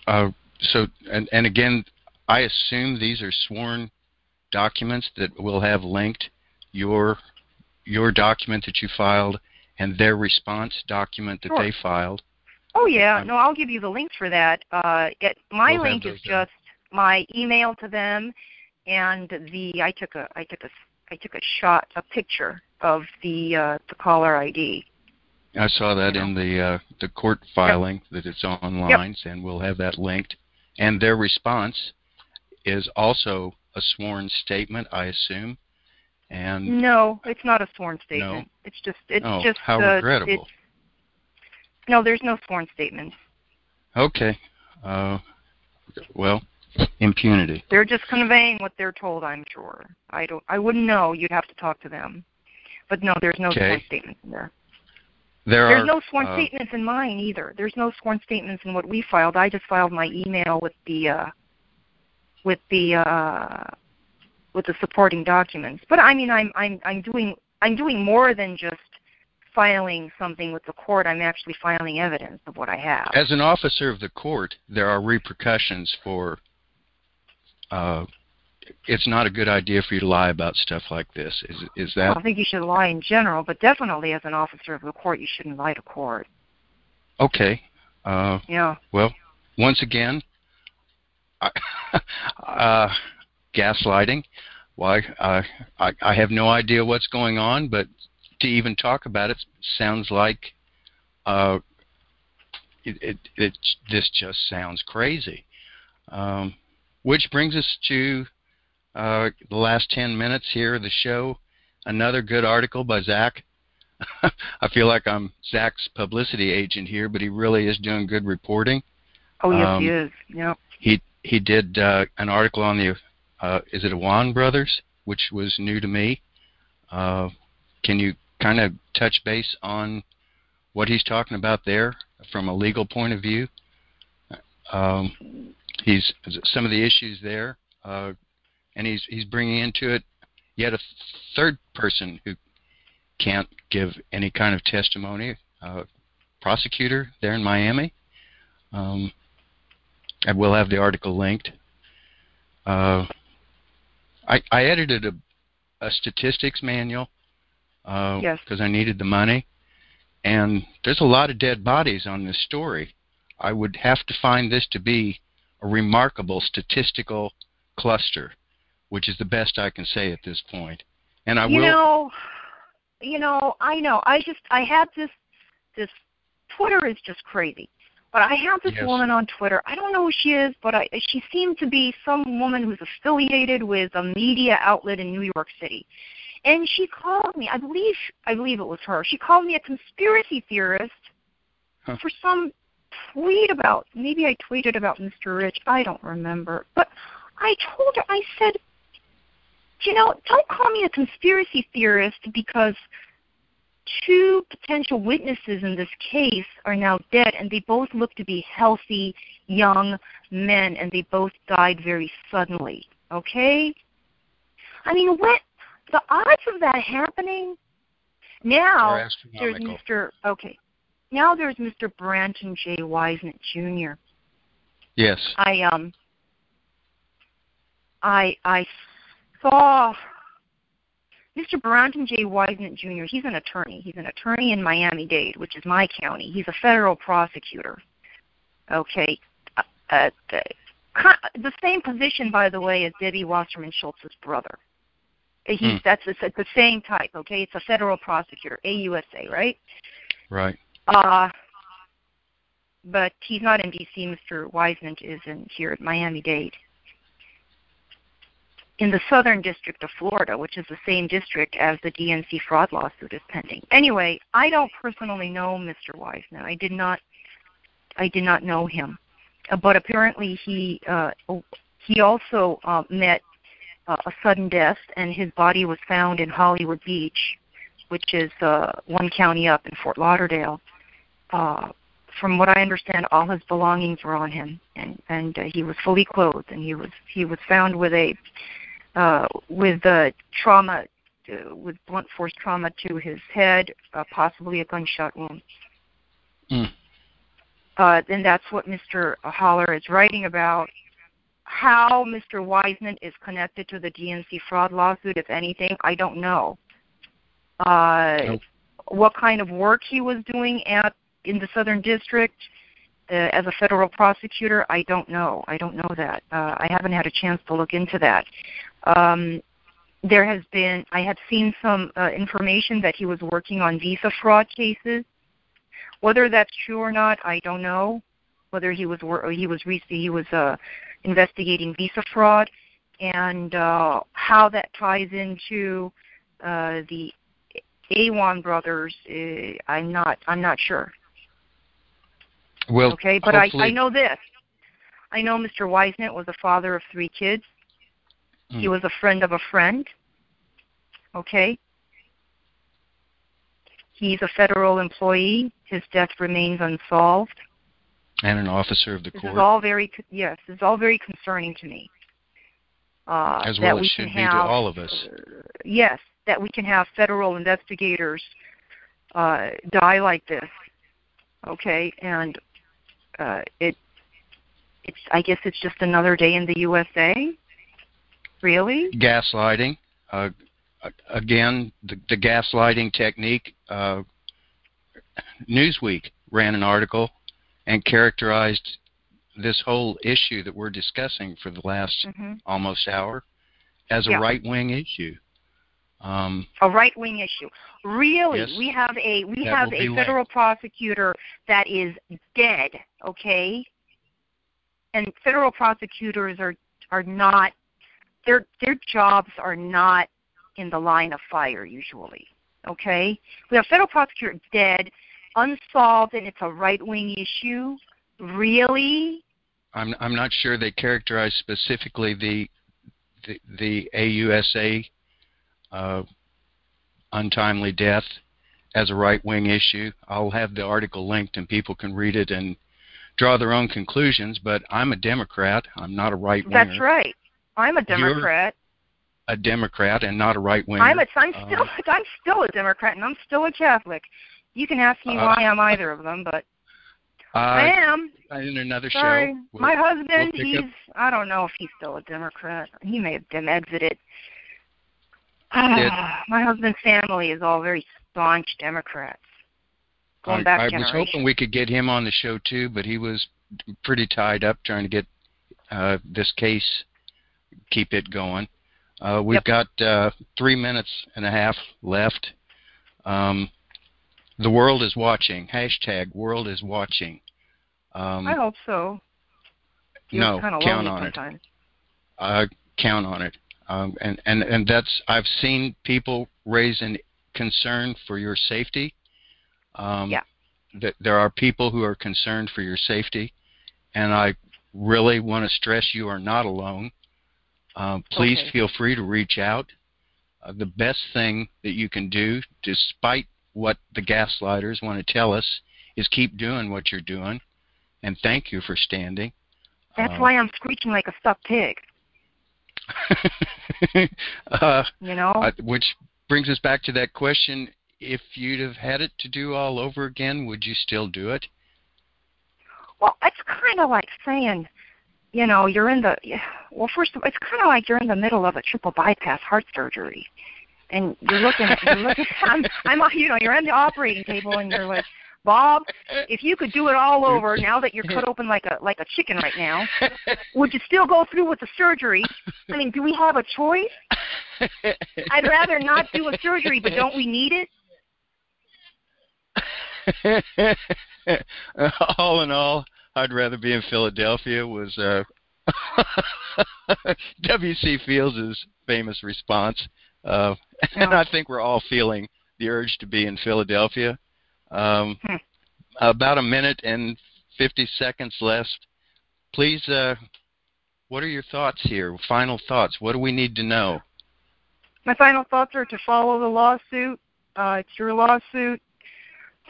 Uh, so, and, and again, I assume these are sworn documents that will have linked your your document that you filed and their response document that Sure. they filed. Oh yeah, no, I'll give you the links for that. Uh, it, my We'll link is then. just my email to them, and the I took a I took a I took a shot a picture of the uh, the caller ID. I saw that You in the uh, the court filing that it's online, and we'll have that linked. And their response is also a sworn statement, I assume. And No, it's not a sworn statement. No. It's just it's oh, just how regrettable. No, there's no sworn statements. Okay. Uh, well, impunity. They're just conveying what they're told. I'm sure. I don't. I wouldn't know. You'd have to talk to them. But no, there's no Okay. sworn statements in there. There There's are no sworn uh, statements in mine either. There's no sworn statements in what we filed. I just filed my email with the uh, with the uh, with the supporting documents. But I mean, I'm I'm I'm doing I'm doing more than just filing something with the court. I'm actually filing evidence of what I have. As an officer of the court, there are repercussions for. Uh, it's not a good idea for you to lie about stuff like this. Is is that? I think you should lie in general, but definitely as an officer of the court, you shouldn't lie to court. Okay. Uh, Yeah. well, once again, I, uh, gaslighting. Why? Uh, I I have no idea what's going on, but to even talk about it sounds like uh, it, it, it this just sounds crazy. Um, which brings us to uh, the last 10 minutes here of the show. Another good article by Zach. I feel like I'm Zach's publicity agent here, but he really is doing good reporting. Oh yes, Um, he is. Yeah. He he did uh, an article on the uh, is it a Awan brothers, which was new to me. Uh, can you kind of touch base on what he's talking about there from a legal point of view? Um, he's some of the issues there, uh, and he's he's bringing into it yet a third person who can't give any kind of testimony. Uh, prosecutor there in Miami. Um, I will have the article linked. Uh, I, I edited a, a statistics manual because Yes. I needed the money, and there's a lot of dead bodies on this story. I would have to find this to be a remarkable statistical cluster, which is the best I can say at this point. And I you will. know, you know, I know. I just I had this this Twitter is just crazy. But I have this Yes. woman on Twitter. I don't know who she is, but I, she seemed to be some woman who's affiliated with a media outlet in New York City. And she called me. I believe I believe it was her. She called me a conspiracy theorist Huh. for some tweet about maybe I tweeted about Mr. Rich. I don't remember. But I told her I said, you know, don't call me a conspiracy theorist because two potential witnesses in this case are now dead and they both look to be healthy young men and they both died very suddenly. Okay? I mean, what the odds of that happening now there's. Mr. Okay. Now there's Mr. Branton J. Wiseman Jr. Yes. I um I I saw Mr. Branton J. Wiseman Jr. He's an attorney. He's an attorney in Miami-Dade, which is my county. He's a federal prosecutor. Okay, uh, uh, the, the same position, by the way, as Debbie Wasserman Schultz's brother. He's Hmm. that's the, the same type. Okay, it's a federal prosecutor, AUSA, right? Right. Uh, but he's not in D.C. Mr. Wiseman is in here at Miami-Dade. In the Southern District of Florida, which is the same district as the DNC fraud lawsuit is pending. Anyway, I don't personally know Mr. Wiseman. I did not. I did not know him, uh, but apparently he uh, he also uh, met uh, a sudden death, and his body was found in Hollywood Beach, which is uh, one county up in Fort Lauderdale. Uh, from what I understand, all his belongings were on him, and and uh, he was fully clothed, and he was he was found with a uh, with uh, trauma, uh, with blunt force trauma to his head, uh, possibly a gunshot wound. Mm. Uh, and that's what Mr. Haller is writing about. How Mr. Wiseman is connected to the DNC fraud lawsuit, if anything, I don't know. Uh, Nope. What kind of work he was doing at in the Southern District uh, as a federal prosecutor, I don't know. I don't know that. Uh, I haven't had a chance to look into that. Um, there has been, I have seen some uh, information that he was working on visa fraud cases. Whether that's true or not, I don't know. Whether he was he was he was uh, investigating visa fraud, and uh, how that ties into uh, the Awan brothers, uh, I'm not I'm not sure. Well, Okay, but I, hopefully- I know this. I know Mr. Wiseman was a father of three kids. He Mm. was a friend of a friend. Okay. He's a federal employee. His death remains unsolved. And an officer of the This court, is all very yes. This is all very concerning to me. Uh, as that well it should be have, to all of us. uh, yes, that we can have federal investigators uh, die like this. Okay, and uh, it it's I guess it's just another day in the USA. Really? Gaslighting. Uh, again, the, the gaslighting technique. Uh, Newsweek ran an article and characterized this whole issue that we're discussing for the last mm-hmm. almost hour as a yeah. right wing issue. Um, a right wing issue. Really, yes, we have a we have a federal prosecutor that is dead. Okay, and federal prosecutors are are not their their jobs are not in the line of fire usually. Okay, we have federal prosecutor dead, unsolved, and it's a right wing issue. Really? I'm I'm not sure they characterize specifically the the, the AUSA uh, untimely death as a right wing issue. I'll have the article linked and people can read it and draw their own conclusions. But I'm a Democrat. I'm not a right winger. That's right. I'm a Democrat. You're a Democrat and not a right winger. I'm a, I'm uh, still I'm still a Democrat and I'm still a Catholic. You can ask me uh, why I'm either of them, but uh, I am. In another Sorry. show. We'll, My husband, we'll he's up. I don't know if he's still a Democrat. He may have been exited. Ah, my husband's family is all very staunch Democrats. Going I, back I was hoping we could get him on the show too, but he was pretty tied up trying to get uh, this case, keep it going. Uh, we've yep. got uh, three minutes and a half left. Um, the world is watching. Hashtag world is watching. Um, I hope so. no, count on sometimes. it. Uh, count on it. Um, and, and, and that's I've seen people raise an concern for your safety. Um, yeah. That there are people who are concerned for your safety, and I really want to stress you are not alone. Um, please okay. feel free to reach out. Uh, the best thing that you can do, despite what the gaslighters want to tell us, is keep doing what you're doing, and thank you for standing. That's uh, why I'm screeching like a stuck pig. uh, you know, which brings us back to that question: If you'd have had it to do all over again, would you still do it? Well, it's kind of like saying, you know, you're in the well. First of all, it's kind of like you're in the middle of a triple bypass heart surgery, and you're looking you're looking. I'm, I'm, you know, you're on the operating table, and you're like, Bob, if you could do it all over now that you're cut open like a like a chicken right now, would you still go through with the surgery? I mean, do we have a choice? I'd rather not do a surgery, but don't we need it? all in all, I'd rather be in Philadelphia was uh W.C. Fields' famous response. Uh, and I think we're all feeling the urge to be in Philadelphia. Um, hmm. About a minute and 50 seconds left. Please, uh, what are your thoughts here? Final thoughts. What do we need to know? My final thoughts are to follow the lawsuit. Uh, it's your lawsuit.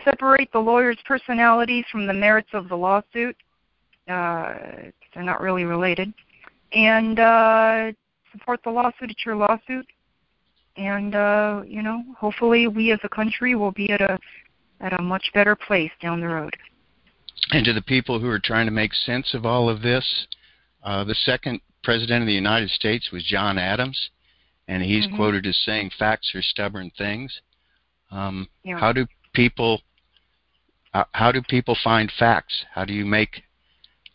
Separate the lawyer's personalities from the merits of the lawsuit. Uh, they're not really related. And uh, support the lawsuit. It's your lawsuit. And uh, you know, hopefully, we as a country will be at a at a much better place down the road. And to the people who are trying to make sense of all of this, uh, the second president of the United States was John Adams, and he's mm-hmm. quoted as saying, "Facts are stubborn things." Um, yeah. How do people uh, how do people find facts? How do you make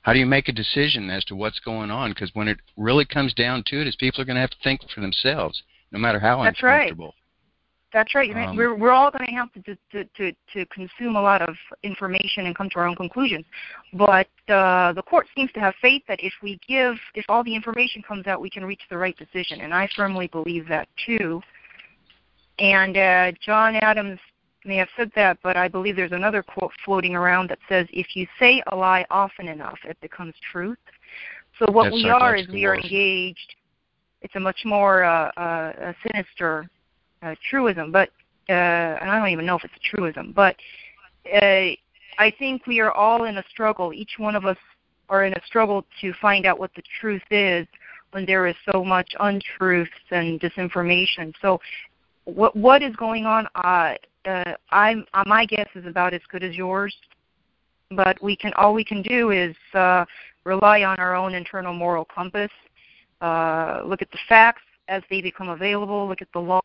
how do you make a decision as to what's going on? Because when it really comes down to it, is people are going to have to think for themselves, no matter how That's uncomfortable. Right. That's right. Um, we're we're all going to have to, to to to consume a lot of information and come to our own conclusions. But uh, the court seems to have faith that if we give, if all the information comes out, we can reach the right decision, and I firmly believe that too. And uh, John Adams may have said that, but I believe there's another quote floating around that says, "If you say a lie often enough, it becomes truth." So what That's we are is we are engaged it's a much more uh, uh, sinister uh, truism, but uh, and I don't even know if it's a truism, but uh, I think we are all in a struggle. Each one of us are in a struggle to find out what the truth is when there is so much untruths and disinformation. So, what what is going on? Uh, uh, I'm uh, my guess is about as good as yours, but we can all we can do is uh, rely on our own internal moral compass uh, look at the facts as they become available, look at the law